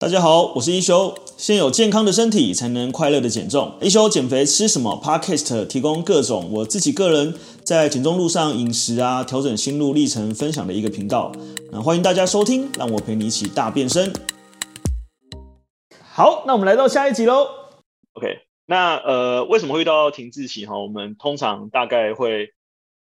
大家好，我是一休。先有健康的身体，才能快乐的减重。一休减肥吃什么？Podcast 提供各种我自己个人在减重路上饮食啊，调整心路历程分享的一个频道。那欢迎大家收听，让我陪你一起大变身。好，那我们来到下一集喽。OK，那呃，为什么会遇到停滞期哈？我们通常大概会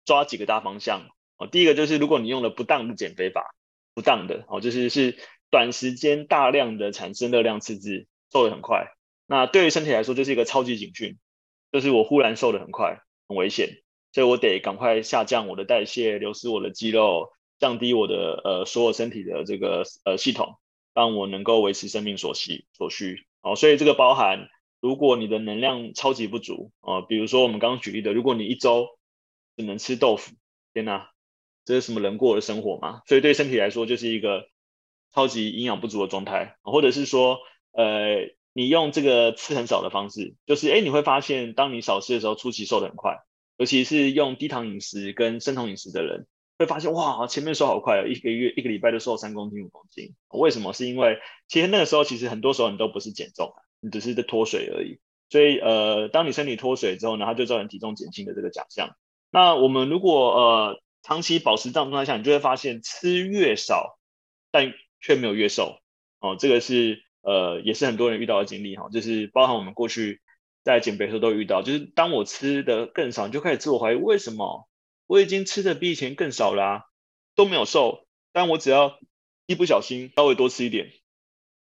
抓几个大方向哦。第一个就是，如果你用了不当的减肥法，不当的哦，就是是。短时间大量的产生热量赤字，瘦得很快。那对于身体来说，就是一个超级警讯，就是我忽然瘦得很快，很危险，所以我得赶快下降我的代谢，流失我的肌肉，降低我的呃所有身体的这个呃系统，让我能够维持生命所需所需。哦，所以这个包含，如果你的能量超级不足，啊，比如说我们刚刚举例的，如果你一周只能吃豆腐，天哪，这是什么人过的生活吗？所以对身体来说，就是一个。超级营养不足的状态，或者是说，呃，你用这个吃很少的方式，就是，哎，你会发现，当你少吃的时候，初期瘦得很快，尤其是用低糖饮食跟生酮饮食的人，会发现，哇，前面瘦好快，一个月、一个礼拜就瘦三公斤、五公斤。为什么？是因为其实那个时候，其实很多时候你都不是减重，你只是在脱水而已。所以，呃，当你身体脱水之后呢，它就造成体重减轻的这个假象。那我们如果呃长期保持这样状态下，你就会发现吃越少，但却没有越瘦哦，这个是呃，也是很多人遇到的经历哈，就是包含我们过去在减肥的时候都遇到，就是当我吃的更少，你就开始自我怀疑，为什么我已经吃的比以前更少啦、都没有瘦，但我只要一不小心稍微多吃一点，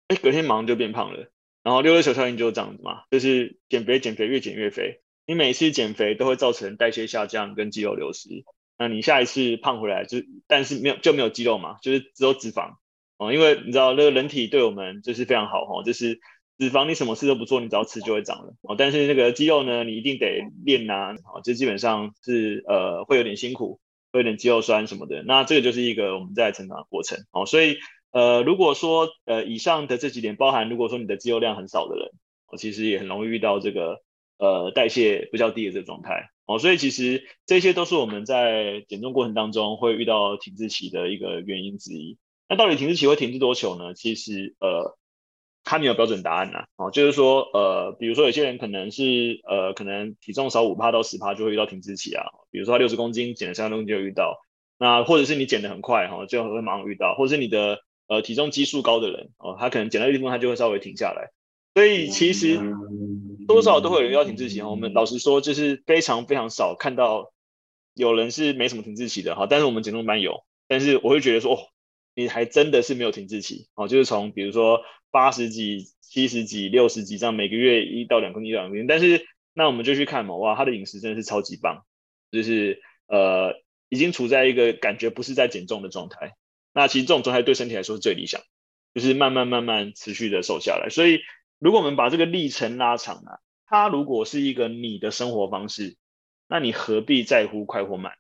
哎，隔天马上就变胖了。然后六六球效应就是这样子嘛，就是减肥减肥越减越肥，你每次减肥都会造成代谢下降跟肌肉流失，那你下一次胖回来就但是没有就没有肌肉嘛，就是只有脂肪。哦，因为你知道那个人体对我们就是非常好哈，就是脂肪你什么事都不做，你只要吃就会长了哦。但是那个肌肉呢，你一定得练呐，啊，这基本上是呃会有点辛苦，会有点肌肉酸什么的。那这个就是一个我们在成长的过程哦。所以呃，如果说呃以上的这几点包含，如果说你的肌肉量很少的人，我其实也很容易遇到这个呃代谢比较低的这个状态哦。所以其实这些都是我们在减重过程当中会遇到停滞期的一个原因之一。那到底停滞期会停滞多久呢？其实呃，它没有标准答案呐。哦，就是说呃，比如说有些人可能是呃，可能体重少五趴到十趴就会遇到停滞期啊。比如说他六十公斤减了三十公斤就遇到，那或者是你减得很快哈，就会马上遇到，或者是你的呃体重基数高的人哦，他可能减到一定地方他就会稍微停下来。所以其实多少都会有人遇到停滞期哈。我们老实说，就是非常非常少看到有人是没什么停滞期的哈。但是我们减重班有，但是我会觉得说哦。你还真的是没有停滞期哦，就是从比如说八十几、七十几、六十几这样每个月一到两公斤、一到两公斤，但是那我们就去看嘛，哇，他的饮食真的是超级棒，就是呃已经处在一个感觉不是在减重的状态。那其实这种状态对身体来说是最理想，就是慢慢慢慢持续的瘦下来。所以如果我们把这个历程拉长啊，它如果是一个你的生活方式，那你何必在乎快或慢？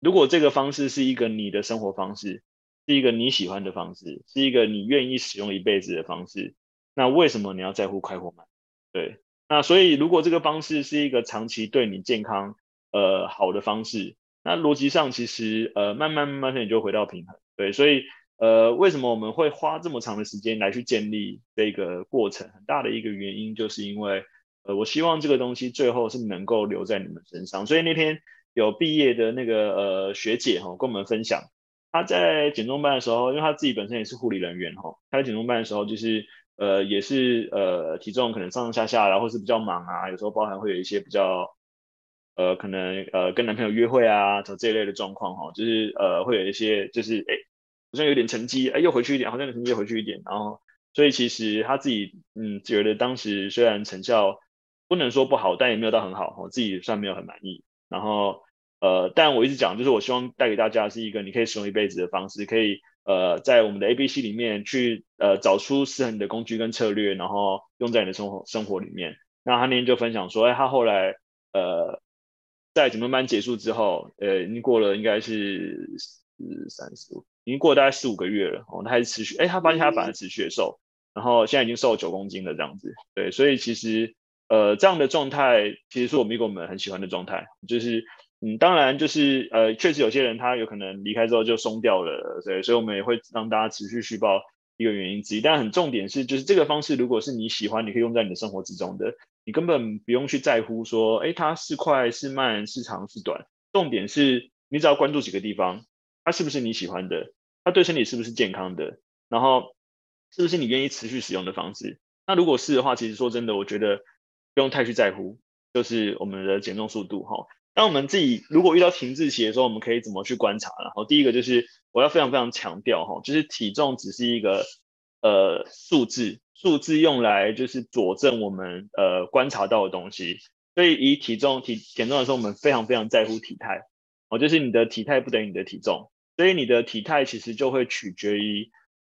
如果这个方式是一个你的生活方式，是一个你喜欢的方式，是一个你愿意使用一辈子的方式。那为什么你要在乎快或慢？对，那所以如果这个方式是一个长期对你健康呃好的方式，那逻辑上其实呃慢慢慢慢你就回到平衡。对，所以呃为什么我们会花这么长的时间来去建立这个过程？很大的一个原因就是因为呃我希望这个东西最后是能够留在你们身上。所以那天有毕业的那个呃学姐哈跟我们分享。他在减重班的时候，因为他自己本身也是护理人员哈，他在减重班的时候就是呃也是呃体重可能上上下下，然后是比较忙啊，有时候包含会有一些比较呃可能呃跟男朋友约会啊这这一类的状况哈，就是呃会有一些就是哎好像有点成绩哎又回去一点，好像有成绩又回去一点，然后所以其实他自己嗯觉得当时虽然成效不能说不好，但也没有到很好，我自己算没有很满意，然后。呃，但我一直讲，就是我希望带给大家是一个你可以使用一辈子的方式，可以呃在我们的 ABC 里面去呃找出适合你的工具跟策略，然后用在你的生活生活里面。那他那天就分享说，哎，他后来呃在减重班结束之后，呃已经过了应该是四三十五，已经过了大概四五个月了，哦，他还是持续，哎，他发现他反而持续的瘦，然后现在已经瘦了九公斤了这样子。对，所以其实呃这样的状态，其实是我们一个我们很喜欢的状态，就是。嗯，当然就是呃，确实有些人他有可能离开之后就松掉了，对，所以我们也会让大家持续续报一个原因之一。但很重点是，就是这个方式如果是你喜欢，你可以用在你的生活之中的，你根本不用去在乎说，哎，它是快是慢是长是短。重点是你只要关注几个地方，它是不是你喜欢的，它对身体是不是健康的，然后是不是你愿意持续使用的方式。那如果是的话，其实说真的，我觉得不用太去在乎，就是我们的减重速度哈。当我们自己如果遇到停滞期的时候，我们可以怎么去观察？然后第一个就是我要非常非常强调哈，就是体重只是一个呃数字，数字用来就是佐证我们呃观察到的东西。所以以体重体减重的时候，我们非常非常在乎体态哦，就是你的体态不等于你的体重，所以你的体态其实就会取决于。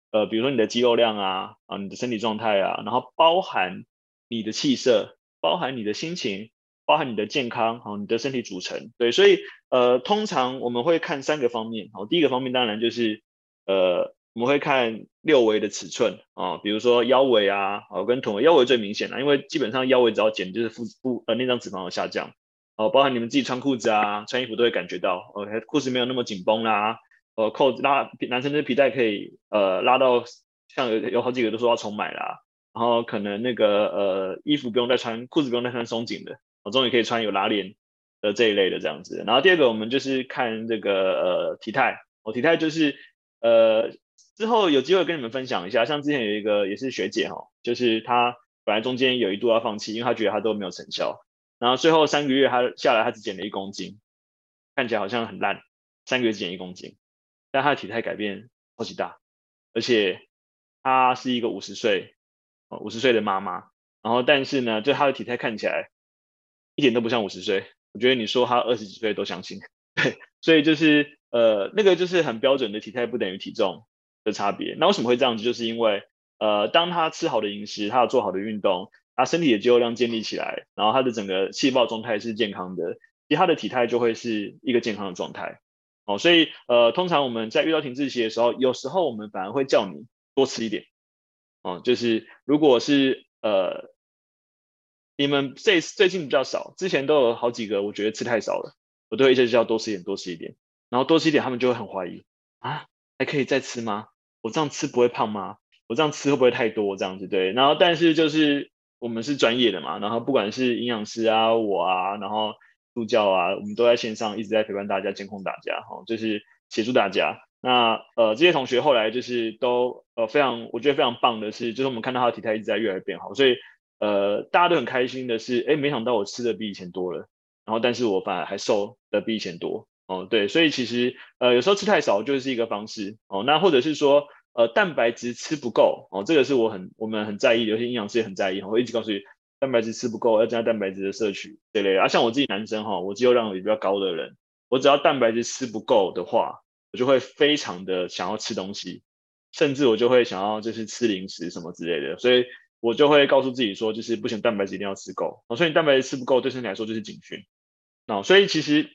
呃，比如说你的肌肉量啊，啊，你的身体状态啊，然后包含你的气色，包含你的心情，包含你的健康，好，你的身体组成，对，所以呃，通常我们会看三个方面，好，第一个方面当然就是呃，我们会看六围的尺寸。啊，比如说腰围啊，好，跟臀围，腰围最明显了，因为基本上腰围只要减，就是腹部呃内脏脂肪有下降，哦，包含你们自己穿裤子啊，穿衣服都会感觉到，OK，裤子没有那么紧绷啦。呃，扣子拉男生的皮带可以呃拉到像有有好几个都说要重买啦，然后可能那个呃衣服不用再穿，裤子不用再穿松紧的，我终于可以穿有拉链的这一类的这样子。然后第二个我们就是看这个呃体态，我、体态就是呃之后有机会跟你们分享一下，像之前有一个也是学姐哈、哦，就是她本来中间有一度要放弃，因为她觉得她都没有成效，然后最后三个月她下来她只减了一公斤，看起来好像很烂，三个月减一公斤。但她的体态改变超级大，而且她是一个五十岁，哦，五十岁的妈妈。然后，但是呢，就她的体态看起来一点都不像五十岁。我觉得你说他二十几岁都相信。对，所以就是呃，那个就是很标准的体态不等于体重的差别。那为什么会这样子？就是因为呃，当他吃好的饮食，他有做好的运动，他身体的肌肉量建立起来，然后他的整个细胞状态是健康的，其实他的体态就会是一个健康的状态。哦，所以呃，通常我们在遇到停滞期的时候，有时候我们反而会叫你多吃一点。哦，就是如果是呃，你们这最近比较少，之前都有好几个，我觉得吃太少了，我都会一直叫多吃一点，多吃一点。然后多吃一点，他们就会很怀疑啊，还可以再吃吗？我这样吃不会胖吗？我这样吃会不会太多？这样子对。然后但是就是我们是专业的嘛，然后不管是营养师啊，我啊，然后。助教啊，我们都在线上一直在陪伴大家，监控大家，哈，就是协助大家。那呃，这些同学后来就是都呃非常，我觉得非常棒的是，就是我们看到他的体态一直在越来越变好，所以呃大家都很开心的是，哎，没想到我吃的比以前多了，然后但是我反而还瘦的比以前多，哦，对，所以其实呃有时候吃太少就是一个方式，哦，那或者是说呃蛋白质吃不够，哦，这个是我很我们很在意，有些营养师也很在意，我一直告诉你。蛋白质吃不够，要增加蛋白质的摄取，对不对？啊，像我自己男生哈，我肌肉量也比较高的人，我只要蛋白质吃不够的话，我就会非常的想要吃东西，甚至我就会想要就是吃零食什么之类的，所以我就会告诉自己说，就是不行，蛋白质一定要吃够。所以你蛋白质吃不够，对身体来说就是警讯。那所以其实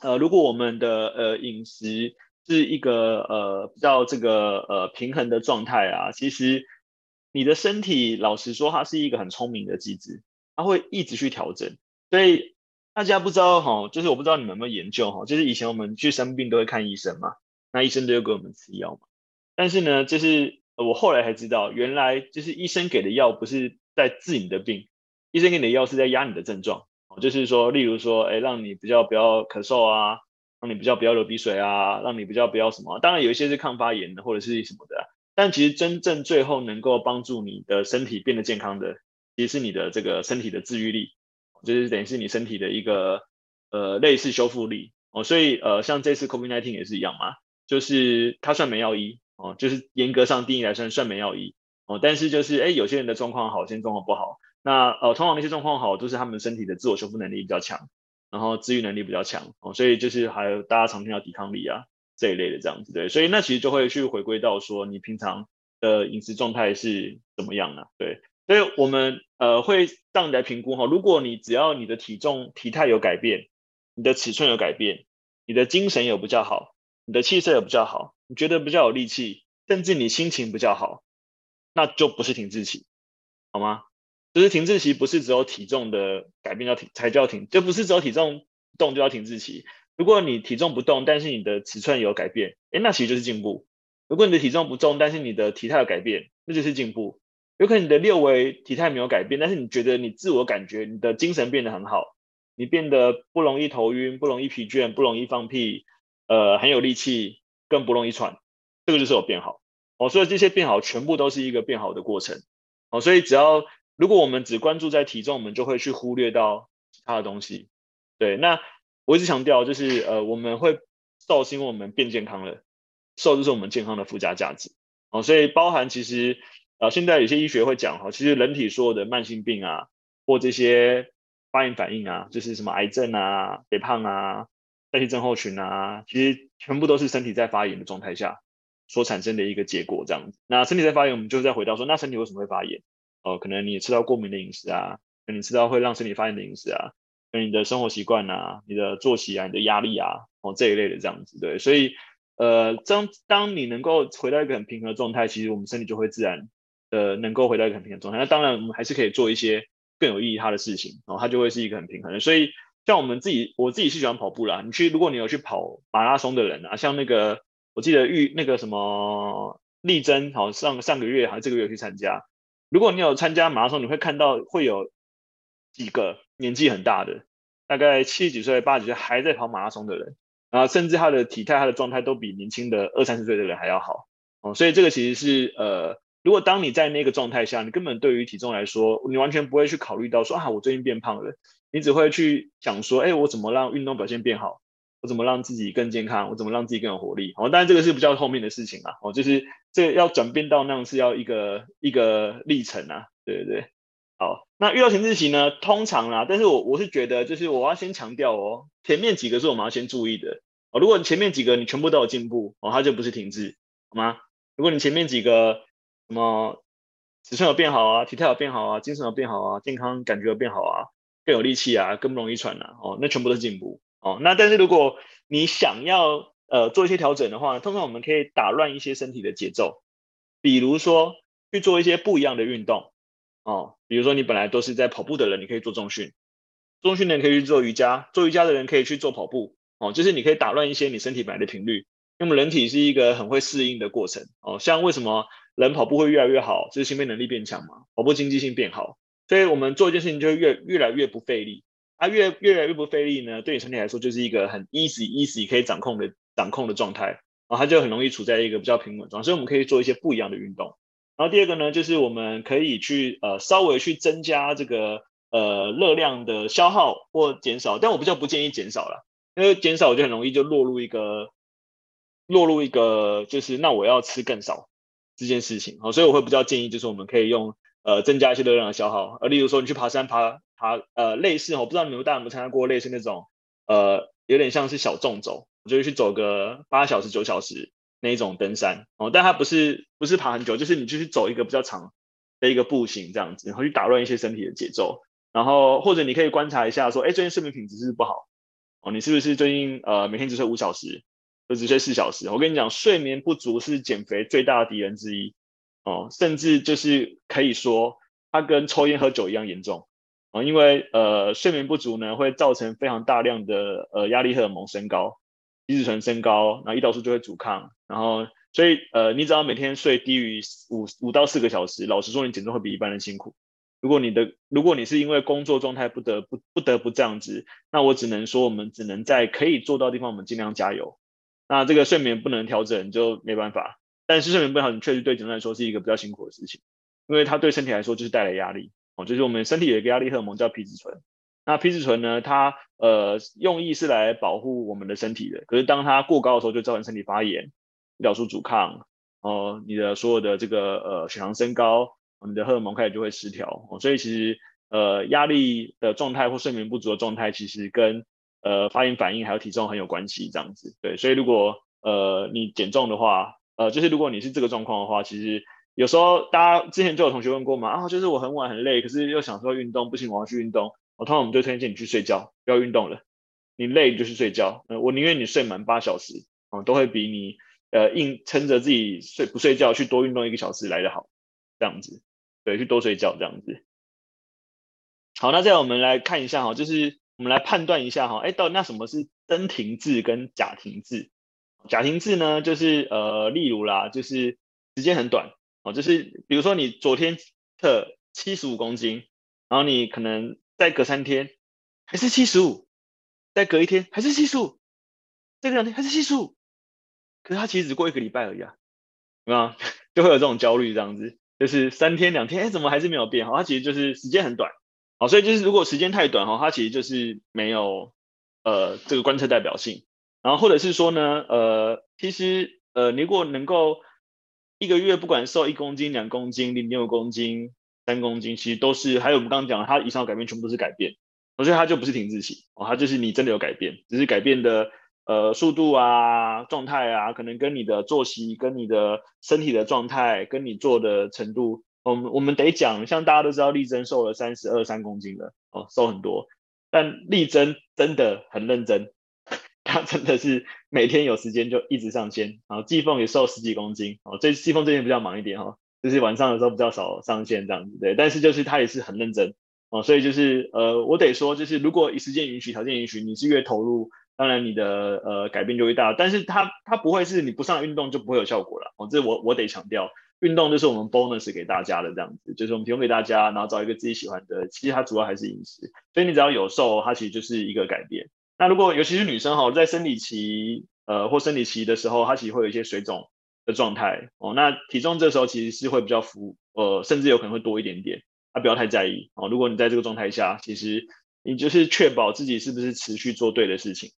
呃，如果我们的呃饮食是一个呃比较这个呃平衡的状态啊，其实。你的身体，老实说，它是一个很聪明的机制，它会一直去调整。所以大家不知道哈，就是我不知道你们有没有研究哈，就是以前我们去生病都会看医生嘛，那医生都会给我们吃药嘛。但是呢，就是我后来才知道，原来就是医生给的药不是在治你的病，医生给你的药是在压你的症状。就是说，例如说，哎，让你比较不要咳嗽啊，让你比较不要流鼻水啊，让你比较不要什么。当然有一些是抗发炎的，或者是什么的。但其实真正最后能够帮助你的身体变得健康的，其实是你的这个身体的治愈力，就是等于是你身体的一个呃类似修复力哦。所以呃像这次 COVID-19 也是一样嘛，就是它算没药医哦，就是严格上定义来算算没药医哦。但是就是哎有些人的状况好，有些人状况不好，那呃通常那些状况好都是他们身体的自我修复能力比较强，然后治愈能力比较强哦。所以就是还有大家常听到抵抗力啊。这一类的这样子对，所以那其实就会去回归到说你平常的饮食状态是怎么样呢？对，所以我们呃会让你来评估哈，如果你只要你的体重体态有改变，你的尺寸有改变，你的精神有比较好，你的气色也比较好，你觉得比较有力气，甚至你心情比较好，那就不是停滞期，好吗？就是停滞期不是只有体重的改变叫停才叫停，就不是只有体重动就要停滞期。如果你体重不动，但是你的尺寸有改变，诶，那其实就是进步。如果你的体重不重，但是你的体态有改变，那就是进步。有可能你的六维体态没有改变，但是你觉得你自我感觉你的精神变得很好，你变得不容易头晕，不容易疲倦，不容易放屁，呃，很有力气，更不容易喘，这个就是有变好。哦，所以这些变好全部都是一个变好的过程。哦，所以只要如果我们只关注在体重，我们就会去忽略到其他的东西。对，那我一直强调就是呃，我们会瘦是因为我们变健康了，瘦就是我们健康的附加价值。哦，所以包含其实。啊，现在有些医学会讲哈，其实人体所有的慢性病啊，或这些发炎反应啊，就是什么癌症啊、肥胖啊、代谢症候群啊，其实全部都是身体在发炎的状态下所产生的一个结果，这样子。那身体在发炎，我们就再回到说，那身体为什么会发炎？哦，可能你吃到过敏的饮食啊，可能你吃到会让身体发炎的饮食啊，跟你的生活习惯啊、你的作息啊、你的压力啊，哦这一类的这样子，对。所以，呃，当当你能够回到一个很平衡的状态，其实我们身体就会自然。呃，能够回到一个很平衡的状态，那当然我们还是可以做一些更有意义它的事情，然后它就会是一个很平衡的。所以像我们自己，我自己是喜欢跑步啦。你去，如果你有去跑马拉松的人啊，像那个我记得玉那个什么丽珍，好上上个月还是这个月去参加。如果你有参加马拉松，你会看到会有几个年纪很大的，大概七十几岁、八十几岁还在跑马拉松的人，然后甚至他的体态、他的状态都比年轻的二三十岁的人还要好哦。所以这个其实是呃。如果当你在那个状态下，你根本对于体重来说，你完全不会去考虑到说啊，我最近变胖了。你只会去想说，哎，我怎么让运动表现变好？我怎么让自己更健康？我怎么让自己更有活力？哦，当然这个是比较后面的事情啦。哦，就是这个要转变到那样是要一个一个历程啊。对对对。好，那遇到停滞期呢，通常啦，但是我我是觉得，就是我要先强调哦，前面几个是我们要先注意的。哦，如果你前面几个你全部都有进步，哦，它就不是停滞，好吗？如果你前面几个，什么尺寸有变好啊，体态有变好啊，精神有变好啊，健康感觉有变好啊，更有力气啊，更不容易喘啊，哦，那全部都是进步哦。那但是如果你想要呃做一些调整的话，通常我们可以打乱一些身体的节奏，比如说去做一些不一样的运动哦，比如说你本来都是在跑步的人，你可以做重训，重训的人可以去做瑜伽，做瑜伽的人可以去做跑步哦，就是你可以打乱一些你身体本来的频率。那么人体是一个很会适应的过程哦，像为什么？人跑步会越来越好，就是心肺能力变强嘛，跑步经济性变好，所以我们做一件事情就越越来越不费力啊，越越来越不费力呢，对你身体来说就是一个很 easy easy 可以掌控的掌控的状态，然后它就很容易处在一个比较平稳状，所以我们可以做一些不一样的运动。然后第二个呢，就是我们可以去呃稍微去增加这个呃热量的消耗或减少，但我比较不建议减少了，因为减少我就很容易就落入一个落入一个就是那我要吃更少。这件事情，好，所以我会比较建议，就是我们可以用呃增加一些热量的消耗，呃，例如说你去爬山爬爬呃类似，我不知道你们大家有没有参加过类似那种呃有点像是小众走，就是去走个八小时九小时那一种登山哦，但它不是不是爬很久，就是你就去走一个比较长的一个步行这样子，然后去打乱一些身体的节奏，然后或者你可以观察一下说，哎，最近睡眠品质是不是不好？哦，你是不是最近呃每天只睡五小时？就只睡四小时，我跟你讲，睡眠不足是减肥最大的敌人之一哦，甚至就是可以说它跟抽烟喝酒一样严重哦，因为呃睡眠不足呢会造成非常大量的呃压力荷尔蒙升高，皮质醇升高，然后胰岛素就会阻抗，然后所以呃你只要每天睡低于五五到四个小时，老实说你减重会比一般人辛苦。如果你的如果你是因为工作状态不得不不得不这样子，那我只能说我们只能在可以做到的地方，我们尽量加油。那这个睡眠不能调整就没办法，但是睡眠不好，你确实对减重来说是一个比较辛苦的事情，因为它对身体来说就是带来压力。哦，就是我们身体有一个压力荷尔蒙叫皮质醇，那皮质醇呢，它呃用意是来保护我们的身体的，可是当它过高的时候，就造成身体发炎，胰岛素阻抗，哦，你的所有的这个呃血糖升高，你的荷尔蒙开始就会失调。哦，所以其实呃压力的状态或睡眠不足的状态，其实跟呃，发炎反应还有体重很有关系，这样子。对，所以如果呃你减重的话，呃，就是如果你是这个状况的话，其实有时候大家之前就有同学问过嘛，啊，就是我很晚很累，可是又想说运动，不行，我要去运动，我通常我们就推荐你去睡觉，不要运动了，你累就去睡觉，呃，我宁愿你睡满八小时，哦，都会比你呃硬撑着自己睡不睡觉去多运动一个小时来得好，这样子，对，去多睡觉这样子。好，那再来我们来看一下哈，就是。我们来判断一下哈，哎，到底那什么是真停滞跟假停滞？假停滞呢，就是呃，例如啦，就是时间很短哦，就是比如说你昨天测七十五公斤，然后你可能再隔三天还是七十五，再隔一天还是七十五，再隔两天还是七十五，可是它其实只过一个礼拜而已啊，啊？就会有这种焦虑这样子，就是三天两天，哎，怎么还是没有变？好，它其实就是时间很短，好，所以就是如果时间太短哈，它其实就是没有呃这个观测代表性。然后或者是说呢，呃，其实呃，你如果能够一个月不管瘦一公斤、两公斤、零点五公斤、三公斤，其实都是还有我们刚刚讲的，它以上的改变全部都是改变，所以它就不是停滞期哦，它就是你真的有改变，只是改变的呃速度啊、状态啊，可能跟你的作息、跟你的身体的状态、跟你做的程度，我们我们得讲，像大家都知道，力争瘦了三十二三公斤了哦，瘦很多，但力争真的很认真。他真的是每天有时间就一直上线，然后季凤也瘦十几公斤哦，这季凤最近比较忙一点哈，就是晚上的时候比较少上线这样子对，但是就是他也是很认真哦，所以就是呃，我得说就是如果时间允许、条件允许，你是越投入，当然你的呃改变就会大，但是他他不会是你不上运动就不会有效果了哦，这我我得强调，运动就是我们 bonus 给大家的这样子，就是我们提供给大家，然后找一个自己喜欢的，其实它主要还是饮食，所以你只要有瘦，它其实就是一个改变。那如果尤其是女生哈，在生理期呃或生理期的时候，她其实会有一些水肿的状态哦。那体重这时候其实是会比较浮，呃，甚至有可能会多一点点，啊，不要太在意哦。如果你在这个状态下，其实你就是确保自己是不是持续做对的事情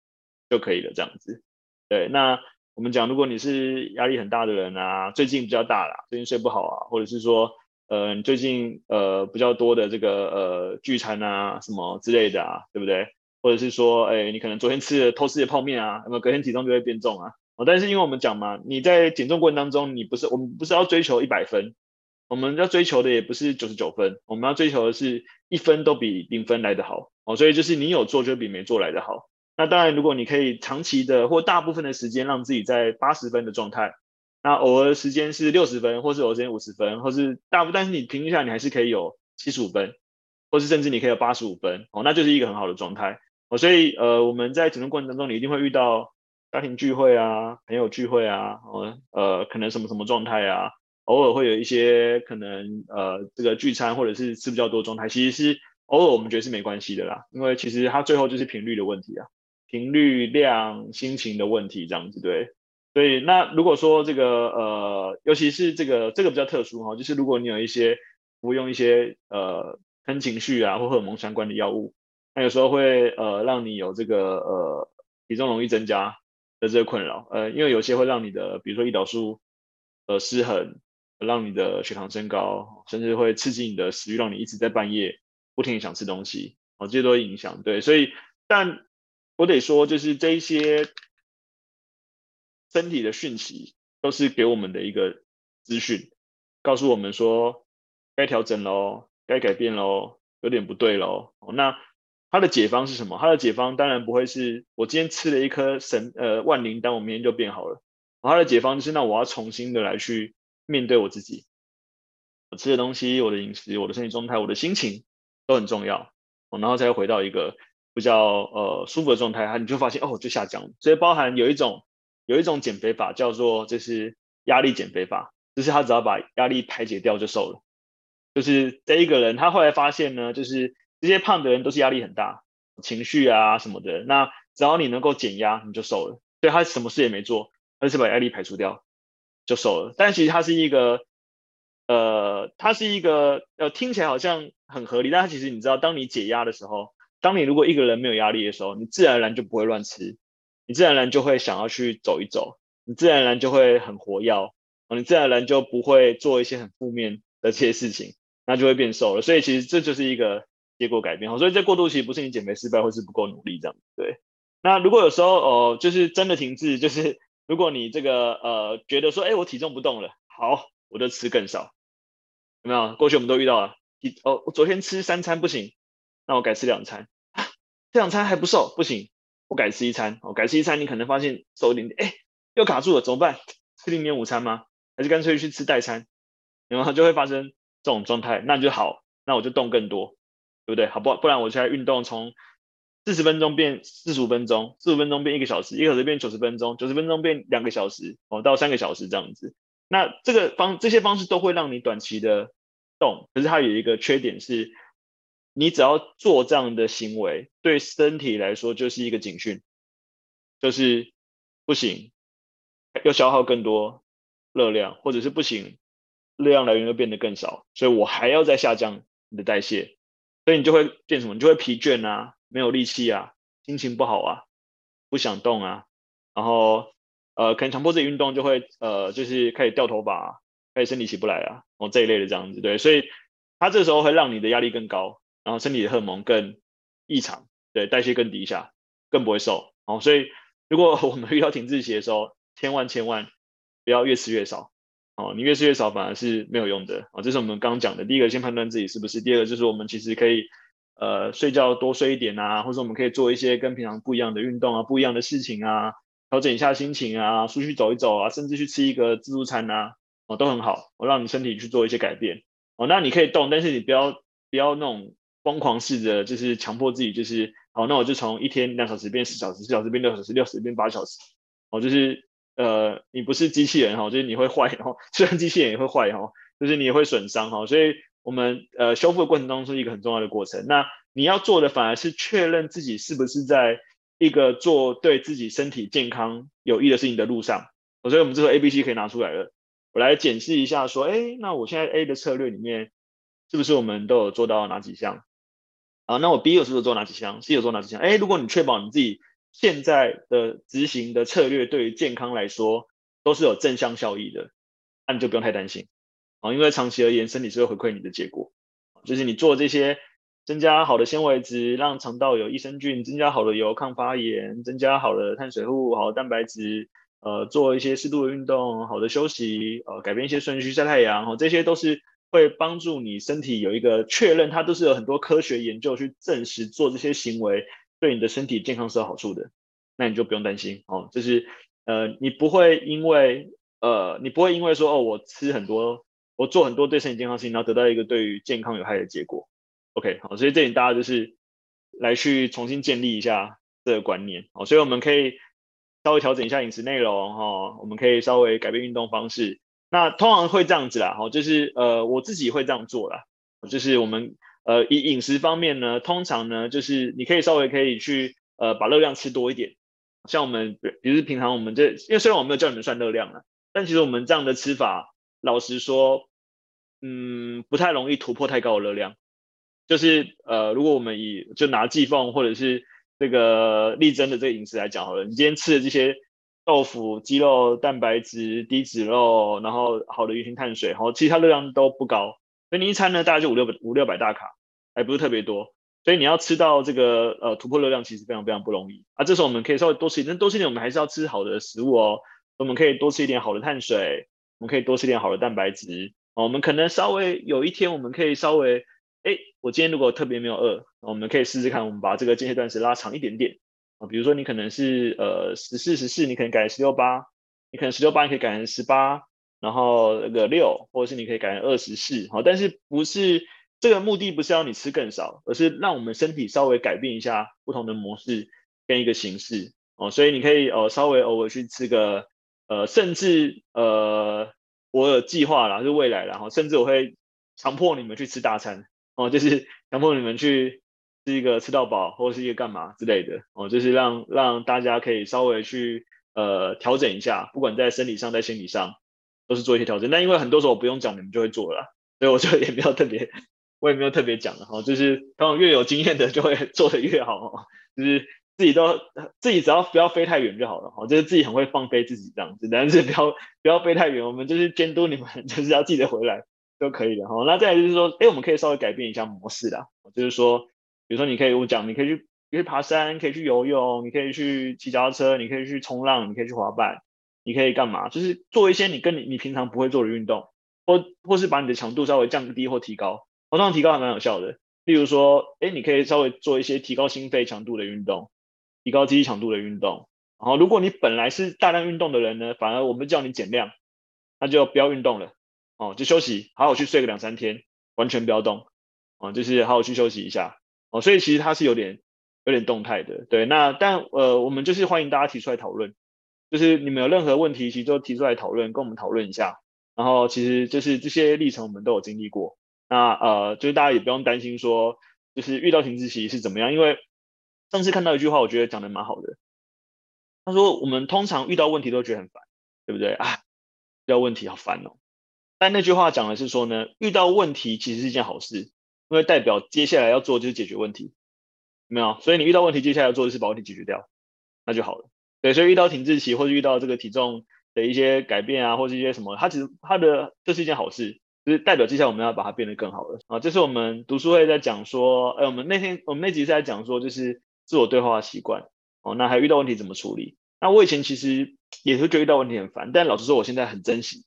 就可以了，这样子。对，那我们讲，如果你是压力很大的人啊，最近比较大啦，最近睡不好啊，或者是说呃你最近呃比较多的这个呃聚餐啊什么之类的啊，对不对？或者是说，哎，你可能昨天吃了偷吃的泡面啊，那么隔天体重就会变重啊。哦，但是因为我们讲嘛，你在减重过程当中，你不是我们不是要追求一百分，我们要追求的也不是九十九分，我们要追求的是一分都比零分来得好。哦，所以就是你有做就比没做来得好。那当然，如果你可以长期的或大部分的时间让自己在八十分的状态，那偶尔时间是六十分，或是偶尔时间五十分，或是大部，但是你平均下你还是可以有七十五分，或是甚至你可以有八十五分，哦，那就是一个很好的状态。哦，所以呃，我们在整个过程当中，你一定会遇到家庭聚会啊、朋友聚会啊，哦，呃，可能什么什么状态啊，偶尔会有一些可能呃，这个聚餐或者是吃比较多状态，其实是偶尔我们觉得是没关系的啦，因为其实它最后就是频率的问题啊，频率、量、心情的问题这样子对。所以那如果说这个呃，尤其是这个这个比较特殊哈，就是如果你有一些服用一些呃跟情绪啊或荷尔蒙相关的药物。有时候会呃让你有这个呃体重容易增加的这个困扰，呃因为有些会让你的比如说胰岛素呃失衡，让你的血糖升高，甚至会刺激你的食欲，让你一直在半夜不停想吃东西，哦这些都会影响。对，所以但我得说就是这一些身体的讯息都是给我们的一个资讯，告诉我们说该调整喽，该改变喽，有点不对喽，那。它的解方是什么？它的解方当然不会是我今天吃了一颗神呃万灵丹，我明天就变好了。它的解方就是那我要重新的来去面对我自己，我吃的东西、我的饮食、我的身体状态、我的心情都很重要，然后再回到一个比较呃舒服的状态，你就发现哦就下降了。所以包含有一种有一种减肥法叫做就是压力减肥法，就是他只要把压力排解掉就瘦了。就是这一个人他后来发现呢，就是。这些胖的人都是压力很大，情绪啊什么的。那只要你能够减压，你就瘦了。所以他什么事也没做，而是把压力排除掉，就瘦了。但其实它是一个，呃，它是一个，呃，听起来好像很合理。但它其实你知道，当你解压的时候，当你如果一个人没有压力的时候，你自然而然就不会乱吃，你自然而然就会想要去走一走，你自然而然就会很活跃，你自然而然就不会做一些很负面的这些事情，那就会变瘦了。所以其实这就是一个。结果改变，所以这过渡期不是你减肥失败，或是不够努力这样。对，那如果有时候哦、就是真的停滞，就是如果你这个呃觉得说，哎，我体重不动了，好，我就吃更少，有没有？过去我们都遇到了，哦，我昨天吃三餐不行，那我改吃两餐，啊，这两餐还不瘦，不行，我改吃一餐，我改吃一餐，你可能发现瘦一点点，哎，又卡住了，怎么办？吃零点五餐吗？还是干脆去吃代餐？然后就会发生这种状态，那就好，那我就动更多。对不对？好不，不然我现在运动从四十分钟变四十五分钟，四十五分钟变一个小时，一个小时变九十分钟，九十分钟变两个小时哦，到三个小时这样子。那这个方这些方式都会让你短期的动，可是它有一个缺点是，你只要做这样的行为，对身体来说就是一个警讯，就是不行，要消耗更多热量，或者是不行，热量来源又变得更少，所以我还要再下降你的代谢，所以你就会变什么？你就会疲倦啊，没有力气啊，心情不好啊，不想动啊，然后呃，可能强迫自己运动就会呃，就是开始掉头发啊，开始身体起不来啊，哦这一类的这样子，对，所以它这时候会让你的压力更高，然后身体的荷尔蒙更异常，对，代谢更低下，更不会瘦，哦，所以如果 我们遇到停滞期的时候，千万千万不要越吃越少，哦，你越吃越少反而是没有用的，哦，这是我们刚讲的，第一个先判断自己是不是，第二个就是我们其实可以呃睡觉多睡一点啊，或者我们可以做一些跟平常不一样的运动啊，不一样的事情啊，调整一下心情啊，出去走一走啊，甚至去吃一个自助餐啊，哦，都很好，我让你身体去做一些改变，哦，那你可以动，但是你不要不要那种疯狂式的，就是强迫自己，就是好，那我就从一天两小时变四小时，四小时变六小时，六小时变八小时，哦，就是。呃，你不是机器人哈，就是你会坏哈，虽然机器人也会坏哈，就是你也会损伤哈，所以我们呃修复的过程当中是一个很重要的过程。那你要做的反而是确认自己是不是在一个做对自己身体健康有益的事情的路上。所以我们这个 A、B、C 可以拿出来了，我来检视一下说，哎，那我现在 A 的策略里面是不是我们都有做到哪几项？啊，那我 B 有是不是做哪几项？C 有做哪几项？哎，如果你确保你自己。现在的执行的策略对于健康来说都是有正向效益的，那你就不用太担心啊，因为长期而言，身体是会回馈你的结果，就是你做这些增加好的纤维质，让肠道有益生菌，增加好的油抗发炎，增加好的碳水化合物、好的蛋白质，呃，做一些适度的运动，好的休息，呃，改变一些顺序，晒太阳，哦这些都是会帮助你身体有一个确认，它都是有很多科学研究去证实做这些行为。对你的身体健康是有好处的，那你就不用担心哦。就是呃，你不会因为呃，你不会因为说哦，我吃很多，我做很多对身体健康事情，然后得到一个对于健康有害的结果。OK，好，所以这里大家就是来去重新建立一下这个观念哦。所以我们可以稍微调整一下饮食内容哈、哦，我们可以稍微改变运动方式。那通常会这样子啦，好，就是呃，我自己会这样做啦，就是我们。呃，以饮食方面呢，通常呢，就是你可以稍微可以去呃把热量吃多一点，像我们比如平常我们这，因为虽然我没有叫你们算热量了，但其实我们这样的吃法，老实说，嗯，不太容易突破太高的热量。就是呃，如果我们以就拿季凤或者是这个丽珍的这个饮食来讲好了，你今天吃的这些豆腐、鸡肉、蛋白质、低脂肉，然后好的原型碳水，然后其他热量都不高。所以你一餐呢，大概就五六百五六百大卡，还不是特别多。所以你要吃到这个呃突破热量，其实非常非常不容易啊。这时候我们可以稍微多吃一点，多吃一点，我们还是要吃好的食物哦。我们可以多吃一点好的碳水，我们可以多吃一点好的蛋白质。我们可能稍微有一天，我们可以稍微，哎，我今天如果特别没有饿，我们可以试试看，我们把这个间歇断食拉长一点点啊。比如说你可能是呃十四十四你可能改十六八，你可能十六八你可以改成十八。然后那个六，或者是你可以改成二十四，好，但是不是这个目的不是要你吃更少，而是让我们身体稍微改变一下不同的模式跟一个形式。哦，所以你可以呃稍微偶尔去吃个呃，甚至呃我有计划啦，就未来啦，甚至我会强迫你们去吃大餐。哦，就是强迫你们去吃一个吃到饱或者是一个干嘛之类的。哦，就是让让大家可以稍微去呃调整一下，不管在生理上在心理上。都是做一些调整，但因为很多时候我不用讲，你们就会做了啦，所以我就也没有特别，我也没有特别讲的哈，就是当然越有经验的就会 做的越好，就是自己都自己只要不要飞太远就好了哈，就是自己很会放飞自己这样子，但是不要不要飞太远，我们就是监督你们，就是要记得回来都可以的哈。那再来就是说，哎，我们可以稍微改变一下模式啦，就是说，比如说你可以我讲，你可以去，你可以爬山，可以去游泳，你可以去骑脚踏车，你可以去冲浪，你可以去滑板。你可以干嘛？就是做一些你跟你你平常不会做的运动，或或是把你的强度稍微降低或提高。通常提高还蛮有效的。例如说，哎，你可以稍微做一些提高心肺强度的运动，提高肌力强度的运动。然后，如果你本来是大量运动的人呢，反而我们叫你减量，那就不要运动了，哦，就休息，好好去睡个两三天，完全不要动，哦，就是好好去休息一下，哦，所以其实它是有点有点动态的。对，那但呃，我们就是欢迎大家提出来讨论，就是你们有任何问题，其实都提出来讨论，跟我们讨论一下。然后其实就是这些历程我们都有经历过，那呃，就是大家也不用担心说，就是遇到停滞期是怎么样，因为上次看到一句话，我觉得讲的蛮好的。他说我们通常遇到问题都觉得很烦，对不对啊？遇到问题好烦哦。但那句话讲的是说呢，遇到问题其实是一件好事，因为代表接下来要做就是解决问题，没有？所以你遇到问题，接下来要做的是把问题解决掉，那就好了。对，所以遇到停滞期或者遇到这个体重的一些改变啊，或是一些什么，它其实它的这是一件好事，就是代表接下来我们要把它变得更好了啊。这是我们读书会在讲说，哎，我们那天我们那集是在讲说，就是自我对话的习惯哦。那还有遇到问题怎么处理？那我以前其实也会觉得遇到问题很烦，但老实说，我现在很珍惜。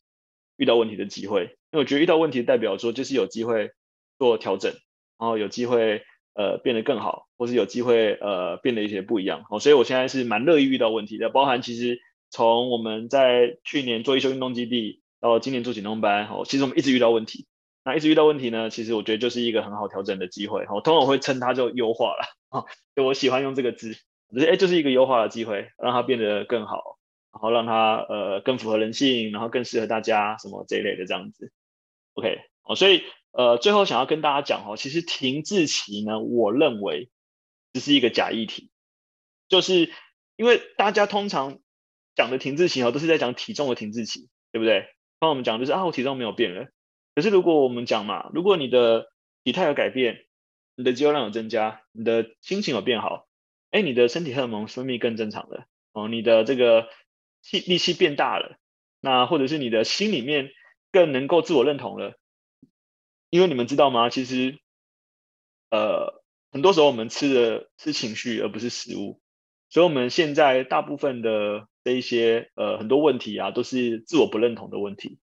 遇到问题的机会，因为我觉得遇到问题代表说就是有机会做调整，然后有机会呃变得更好，或是有机会呃变得一些不一样。哦，所以我现在是蛮乐意遇到问题的，包含其实从我们在去年做一休运动基地然后今年做减重班，哦，其实我们一直遇到问题。那一直遇到问题呢，其实我觉得就是一个很好调整的机会。我通常我会称它就优化了，啊，就我喜欢用这个字，就是哎，就是一个优化的机会，让它变得更好。然后让它呃更符合人性，然后更适合大家什么这一类的这样子，OK，好，所以呃最后想要跟大家讲哦，其实停滞期呢，我认为只是一个假议题，就是因为大家通常讲的停滞期哦，都是在讲体重的停滞期，对不对？帮我们讲就是啊，我体重没有变了，可是如果我们讲嘛，如果你的体态有改变，你的肌肉量有增加，你的心情有变好，哎，你的身体荷尔蒙分泌更正常了哦，你的这个。气力气变大了，那或者是你的心里面更能够自我认同了，因为你们知道吗？其实，呃，很多时候我们吃的是情绪，而不是食物，所以我们现在大部分的这一些呃很多问题啊，都是自我不认同的问题。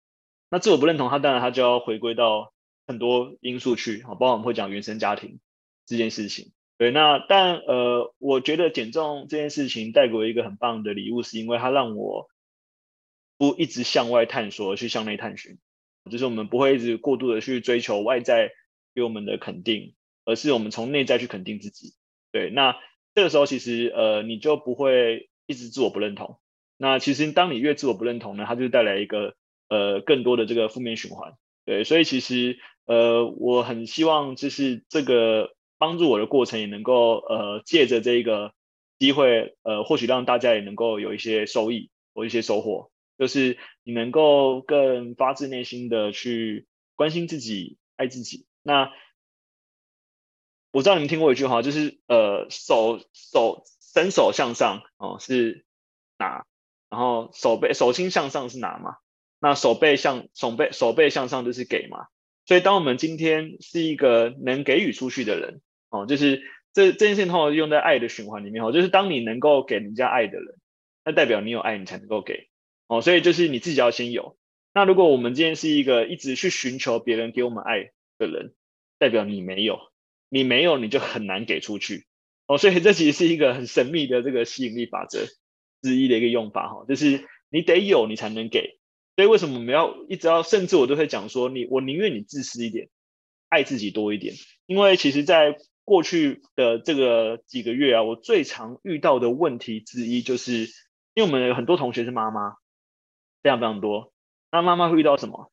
那自我不认同，它当然它就要回归到很多因素去，好，包括我们会讲原生家庭这件事情。对，那但呃，我觉得减重这件事情带给我一个很棒的礼物，是因为它让我不一直向外探索，而去向内探寻。就是我们不会一直过度的去追求外在给我们的肯定，而是我们从内在去肯定自己。对，那这个时候其实呃，你就不会一直自我不认同。那其实当你越自我不认同呢，它就带来一个呃更多的这个负面循环。对，所以其实呃，我很希望就是这个。帮助我的过程也能够呃借着这个机会呃或许让大家也能够有一些收益或一些收获，就是你能够更发自内心的去关心自己、爱自己。那我知道你们听过一句话，就是呃手手伸手向上哦是拿，然后手背手心向上是拿嘛，那手背向手背手背向上就是给嘛。所以当我们今天是一个能给予出去的人。哦，就是这这件事情通常用在爱的循环里面哦，就是当你能够给人家爱的人，那代表你有爱，你才能够给哦，所以就是你自己要先有。那如果我们今天是一个一直去寻求别人给我们爱的人，代表你没有，你没有你就很难给出去哦，所以这其实是一个很神秘的这个吸引力法则之一的一个用法哈，就是你得有你才能给。所以为什么我们要一直要，甚至我都会讲说，你我宁愿你自私一点，爱自己多一点，因为其实在过去的这个几个月啊，我最常遇到的问题之一，就是因为我们有很多同学是妈妈，非常非常多。那妈妈会遇到什么？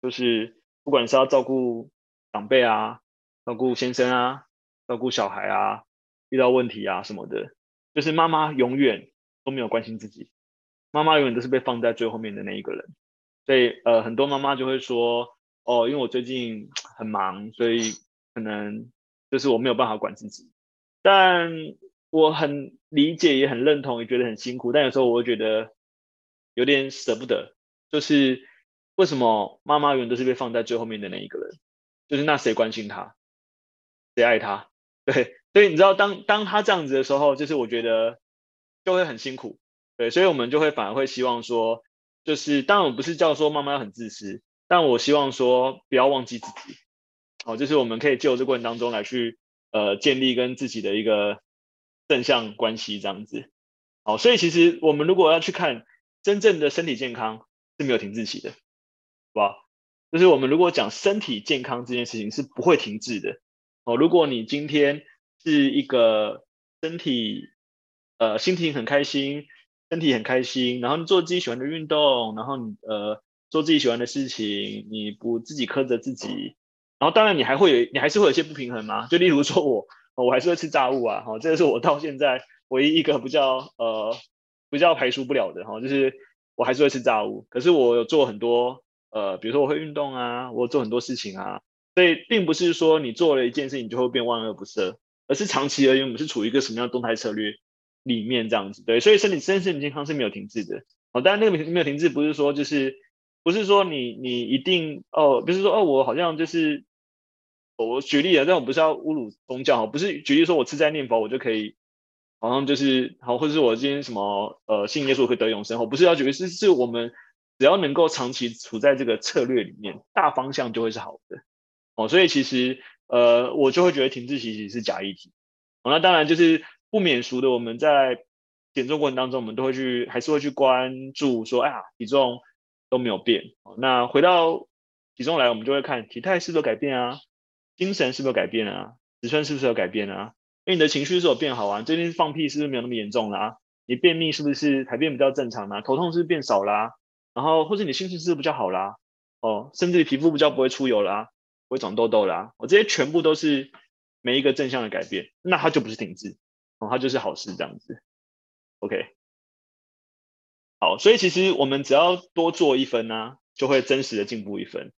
就是不管是要照顾长辈啊，照顾先生啊，照顾小孩啊，遇到问题啊什么的，就是妈妈永远都没有关心自己，妈妈永远都是被放在最后面的那一个人。所以呃，很多妈妈就会说，哦，因为我最近很忙，所以可能。就是我没有办法管自己，但我很理解，也很认同，也觉得很辛苦。但有时候我会觉得有点舍不得，就是为什么妈妈永远都是被放在最后面的那一个人？就是那谁关心她，谁爱他？对，所以你知道，当当他这样子的时候，就是我觉得就会很辛苦。对，所以我们就会反而会希望说，就是当然我不是叫说妈妈很自私，但我希望说不要忘记自己。哦，就是我们可以借由这过程当中来去呃建立跟自己的一个正向关系这样子。好，所以其实我们如果要去看真正的身体健康是没有停滞期的，好不好？就是我们如果讲身体健康这件事情是不会停滞的。哦，如果你今天是一个身体呃心情很开心，身体很开心，然后你做自己喜欢的运动，然后你呃做自己喜欢的事情，你不自己苛责自己，然后当然你还会有你还是会有些不平衡嘛，就例如说我我还是会吃炸物啊，哈，这个是我到现在唯一一个比较呃比较排除不了的哈，就是我还是会吃炸物，可是我有做很多呃比如说我会运动啊，我做很多事情啊。所以并不是说你做了一件事情就会变万恶不赦，而是长期而言，我们是处于一个什么样的动态策略里面这样子。对，所以身体身体健康是没有停滞的。哦，当然那个没有停滞，不是说就是不是说你你一定哦，不是说哦，我好像就是我举例啊，但我不是要侮辱宗教哈，不是举例说我吃斋念佛我就可以，好像就是好，或者是我今天什么呃信耶稣可以得永生，我不是要举例，是是我们只要能够长期处在这个策略里面，大方向就会是好的。哦，所以其实，呃，我就会觉得停滞其实是假议题。哦，那当然就是不免俗的，我们在减重过程当中，我们都会去，还是会去关注说，哎呀，体重都没有变。哦，那回到体重来，我们就会看体态是不是改变啊，精神是不是有改变啊，尺寸是不是有改变啊？因为你的情绪是不是有变好啊？最近放屁是不是没有那么严重啦？你便秘是不是排便比较正常啦？头痛是不是变少啦？然后或者你心情是不是比较好啦？哦，甚至皮肤比较不会出油啦？不会长痘痘啦，我这些全部都是每一个正向的改变，那它就不是停滞，哦，它就是好事这样子。OK，好，所以其实我们只要多做一分呢，就会真实的进步一分。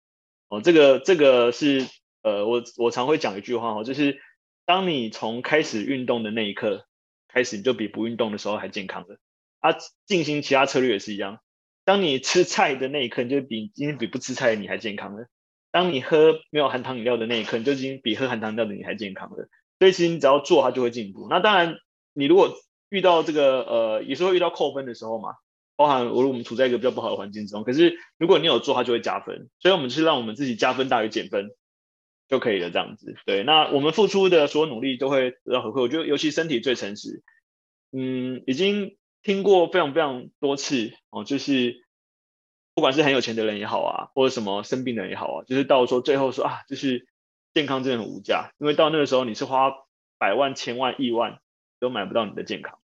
哦，这个这个是呃，我我常会讲一句话哦，就是当你从开始运动的那一刻开始，你就比不运动的时候还健康了。啊，进行其他策略也是一样，当你吃菜的那一刻，你就比今天比不吃菜的你还健康了。当你喝没有含糖饮料的那一刻，你就已经比喝含糖饮料的你还健康了。所以其实你只要做，它就会进步。那当然，你如果遇到这个呃，也是会遇到扣分的时候嘛，包含我我们处在一个比较不好的环境中。可是如果你有做，它就会加分。所以我们是让我们自己加分大于减分就可以了，这样子。对，那我们付出的所有努力都会得到回馈。我觉得尤其身体最诚实。嗯，已经听过非常非常多次哦，就是。不管是很有钱的人也好啊，或者什么生病的人也好啊，就是到说最后说啊，就是健康真的很无价，因为到那个时候你是花百万、千万、亿万都买不到你的健康。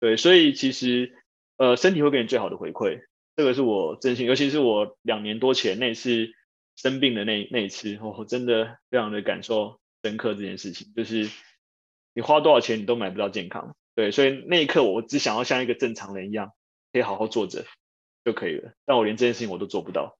对，所以其实呃，身体会给你最好的回馈，这个是我真心，尤其是我两年多前那次生病的那那一次，我真的非常的感受深刻这件事情，就是你花多少钱你都买不到健康。对，所以那一刻我只想要像一个正常人一样，可以好好坐着。就可以了，但我连这件事情我都做不到，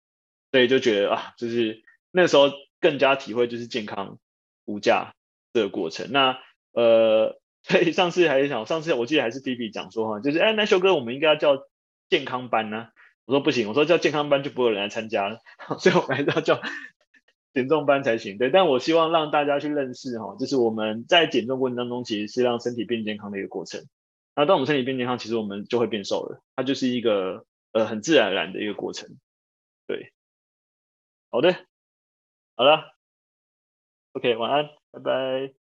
所以就觉得啊，就是那时候更加体会就是健康无价这个过程。那呃，所以上次还是想，上次我记得还是 B B 讲说哈，就是哎，那修哥我们应该要叫健康班呢、我说不行，我说叫健康班就不会有人来参加了，所以我们还是要叫 减重班才行。对，但我希望让大家去认识哈，就是我们在减重过程当中其实是让身体变健康的一个过程。那当我们身体变健康，其实我们就会变瘦了，它就是一个。呃，很自然而然的一个过程，对，好的，好了，OK，晚安，拜拜。